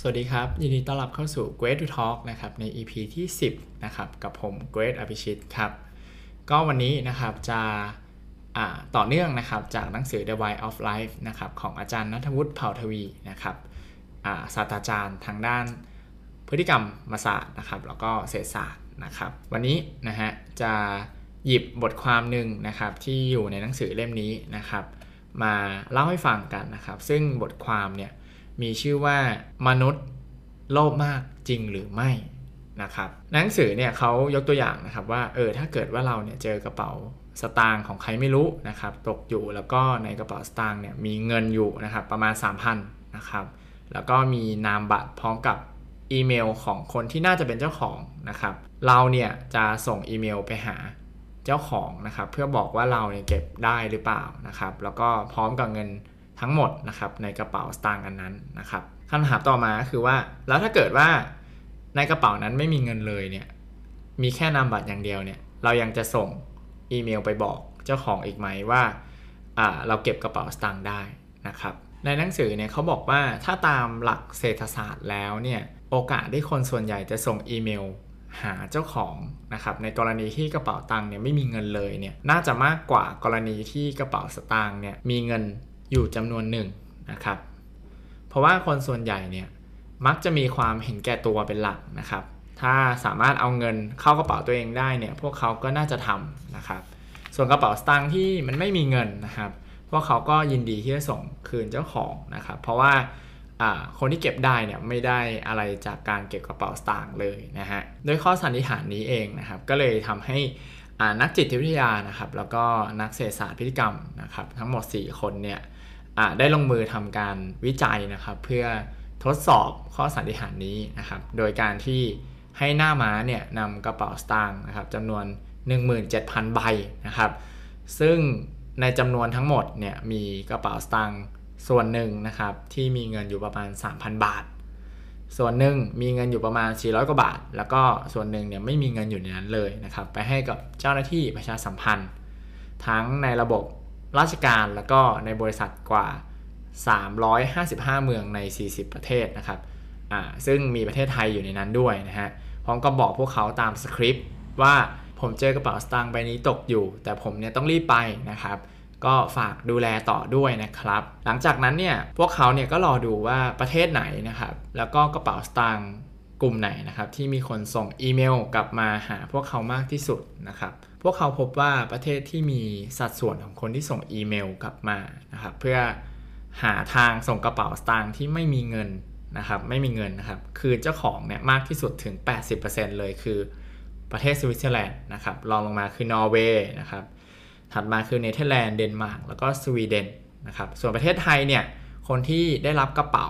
สวัสดีครับ ยินดีต้อนรับเข้าสู่ Great to Talk นะครับใน EP ที่ 10 นะครับกับผม Great อภิชิตครับ ก็วันนี้นะครับจะต่อเนื่องนะครับจากหนังสือ The Why of Life นะครับของอาจารย์นัทวุฒิเผ่าทวีนะครับศาสตราจารย์ทางด้านพฤติกรรมมาศาสตร์นะครับแล้วก็เศรษฐศาสตร์นะครับ วันนี้นะฮะจะหยิบบทความหนึ่งนะครับที่อยู่ในหนังสือเล่มนี้นะครับ มาเล่าให้ฟังกันนะครับ ซึ่งบทความเนี่ย มีชื่อว่ามนุษย์โลภมากจริงหรือไม่นะครับหนังสือเนี่ยเขายกตัวอย่างนะครับว่าเออถ้าเกิดว่าเราเนี่ยเจอกระเป๋าสตางค์ของใครไม่รู้นะครับตกอยู่แล้วก็ในกระเป๋าสตางค์เนี่ยมีเงินอยู่นะครับประมาณ 3,000นะครับแล้วก็มีนามบัตรพร้อมกับอีเมลของคนที่น่าจะเป็นเจ้าของนะครับเราเนี่ยจะส่งอีเมลไปหาเจ้าของนะครับเพื่อบอกว่าเราเนี่ยเก็บได้หรือเปล่านะครับแล้วก็พร้อมกับเงิน ทั้งหมดนะครับในกระเป๋าสตางค์อันนั้นนะครับคำถามต่อมาคือว่า แล้วถ้าเกิดว่าในกระเป๋านั้นไม่มีเงินเลยเนี่ยมีแค่นามบัตรอย่างเดียวเนี่ยเรายังจะส่งอีเมลไปบอกเจ้าของอีกไหมว่าเราเก็บกระเป๋าสตางค์ได้นะครับในหนังสือเนี่ยเขาบอกว่าถ้าตามหลักเศรษฐศาสตร์แล้วเนี่ยโอกาสที่คนส่วนใหญ่จะส่งอีเมลหาเจ้าของนะครับในกรณีที่กระเป๋าตังค์เนี่ยไม่มีเงินเลยเนี่ยน่าจะมากกว่ากรณีที่กระเป๋าสตางค์เนี่ยมีเงิน อยู่จำนวนหนึ่งนะครับ เพราะว่าคนส่วนใหญ่เนี่ยมักจะมีความเห็นแก่ตัวเป็นหลักนะครับ ถ้าสามารถเอาเงินเข้ากระเป๋าตัวเองได้เนี่ยพวกเขาก็น่าจะทำนะครับ ส่วนกระเป๋าสตางค์ที่มันไม่มีเงินนะครับพวกเขาก็ยินดีที่จะส่งคืนเจ้าของนะครับ เพราะว่าคนที่เก็บได้เนี่ยไม่ได้อะไรจากการเก็บกระเป๋าสตางค์เลยนะฮะโดยข้อสันนิษฐานนี้เองนะครับ ก็เลยทำให้ นักจิตวิทยานะครับแล้วก็นักเศรษฐศาสตร์พฤติกรรมนะครับทั้งหมด 4 คนเนี่ยได้ลงมือทำการวิจัยนะครับเพื่อทดสอบข้อสันนิษฐานนี้นะครับโดยการที่ให้หน้าม้าเนี่ยนำกระเป๋าสตางค์นะครับจำนวน 17,000 ใบนะครับซึ่งในจำนวนทั้งหมดเนี่ยมีกระเป๋าสตางค์ส่วนหนึ่งนะครับที่มีเงินอยู่ประมาณ 3,000 บาท ส่วนหนึ่งมีเงินอยู่ประมาณ 400 กว่าบาท แล้วก็ส่วนหนึ่งเนี่ยไม่มีเงินอยู่ในนั้นเลยนะครับ ไปให้กับเจ้าหน้าที่ประชาสัมพันธ์ ทั้งในระบบราชการแล้วก็ในบริษัทกว่า 355 เมืองใน 40 ประเทศนะครับอ่าซึ่งมีประเทศไทยอยู่ในนั้นด้วยนะฮะพร้อมก็บอกพวกเขาตามสคริปต์ว่าผมเจอกระเป๋าสตางค์ใบนี้ตกอยู่ แต่ผมเนี่ยต้องรีบไปนะครับ ก็ฝากดูแลต่อด้วยนะครับ หลังจากนั้นเนี่ยพวกเขาเนี่ยก็รอดูว่าประเทศไหนนะครับ แล้วก็กระเป๋าสตางค์กลุ่มไหนนะครับที่มีคนส่งอีเมลกลับมาหาพวกเขามากที่สุดนะครับ พวกเขาพบว่าประเทศที่มีสัดส่วนของคนที่ส่งอีเมลกลับมานะครับ เพื่อหาทางส่งกระเป๋าสตางค์ที่ไม่มีเงินนะครับไม่มีเงินนะครับ คือเจ้าของเนี่ยมากที่สุดถึง 80%เลยคือประเทศสวิตเซอร์แลนด์นะครับรองลงมาคือนอร์เวย์นะครับ ถัดมาคือเนเธอร์แลนด์เดนมาร์กแล้วก็สวีเดนนะครับส่วนประเทศไทยเนี่ยคนที่ได้รับกระเป๋า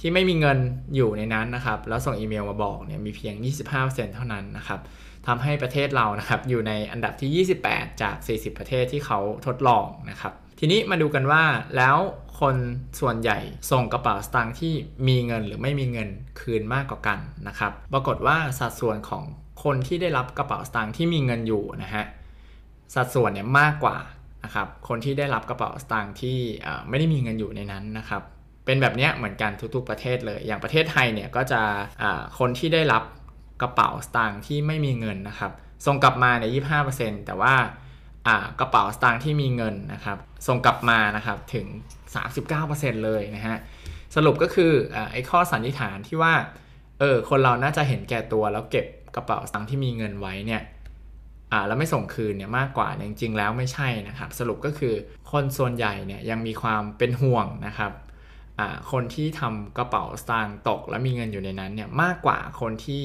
ที่ไม่มีเงินอยู่ในนั้นนะครับ แล้วส่งอีเมลมาบอกเนี่ยมีเพียง 25%เท่านั้นนะครับทำให้ประเทศเรานะครับอยู่ในอันดับที่ 28 จาก 40 ประเทศที่เขาทดลองนะครับ ทีนี้มาดูกันว่าแล้วคนส่วนใหญ่ส่งกระเป๋าสตางค์ที่มีเงินหรือไม่มีเงินคืนมากกว่ากันนะครับ ปรากฏว่าสัดส่วนของคนที่ได้รับกระเป๋าสตางค์ที่มีเงินอยู่นะฮะ สัดส่วนเนี่ยมากกว่านะครับคนที่ได้รับกระเป๋าสตางค์ที่ไม่ได้มีเงินอยู่ในนั้นนะครับเป็นแบบนี้เหมือนกันทุกๆประเทศเลย อย่างประเทศไทยเนี่ยก็จะคนที่ได้รับกระเป๋าสตางค์ที่ไม่มีเงินนะครับส่งกลับมาใน25%แต่ว่ากระเป๋าสตางค์ที่มีเงินนะครับส่งกลับมานะครับถึง 39%เลยนะฮะสรุปก็คือไอ้ข้อสันนิษฐานที่ว่าเออคนเราน่าจะเห็นแก่ตัวแล้วเก็บกระเป๋าสตางค์ที่มีเงินไว้เนี่ย อ่าแล้วไม่ส่งคืนเนี่ยมากกว่าจริงๆแล้วไม่ใช่นะครับ สรุปก็คือคนส่วนใหญ่เนี่ยยังมีความเป็นห่วงนะครับคนที่ทำกระเป๋าสตางค์ตก แล้วมีเงินอยู่ในนั้นเนี่ยมากกว่าคนที่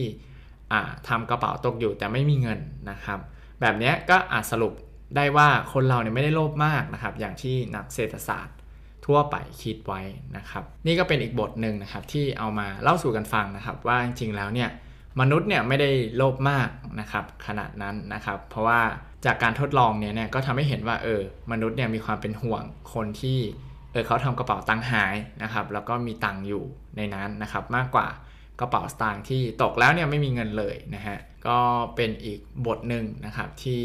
ทำกระเป๋าตกอยู่แต่ไม่มีเงินนะครับ แบบนี้ก็อาจสรุปได้ว่าคนเราเนี่ยไม่ได้โลภมากนะครับ อย่างที่นักเศรษฐศาสตร์ทั่วไปคิดไว้นะครับ นี่ก็เป็นอีกบทหนึ่งนะครับที่เอามาเล่าสู่กันฟังนะครับ ว่าจริงๆแล้วเนี่ย มนุษย์เนี่ยไม่ได้โลภมากนะครับขนาดนั้นนะครับ เพราะว่าจากการทดลองเนี่ยเนี่ยก็ทำให้เห็นว่าเออมนุษย์เนี่ยมีความเป็นห่วงคนที่เออเขาทำกระเป๋าตังค์หายนะครับ แล้วก็มีตังค์อยู่ในนั้นนะครับ มากกว่ากระเป๋าสตางค์ที่ตกแล้วเนี่ยไม่มีเงินเลยนะฮะก็เป็นอีกบทหนึ่งนะครับที่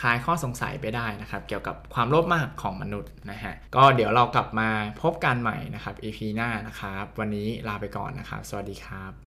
คลายข้อสงสัยไปได้นะครับ เกี่ยวกับความโลภมากของมนุษย์นะฮะก็เดี๋ยวเรากลับมาพบกันใหม่นะครับ EP หน้านะครับ วันนี้ลาไปก่อนนะครับ สวัสดีครับ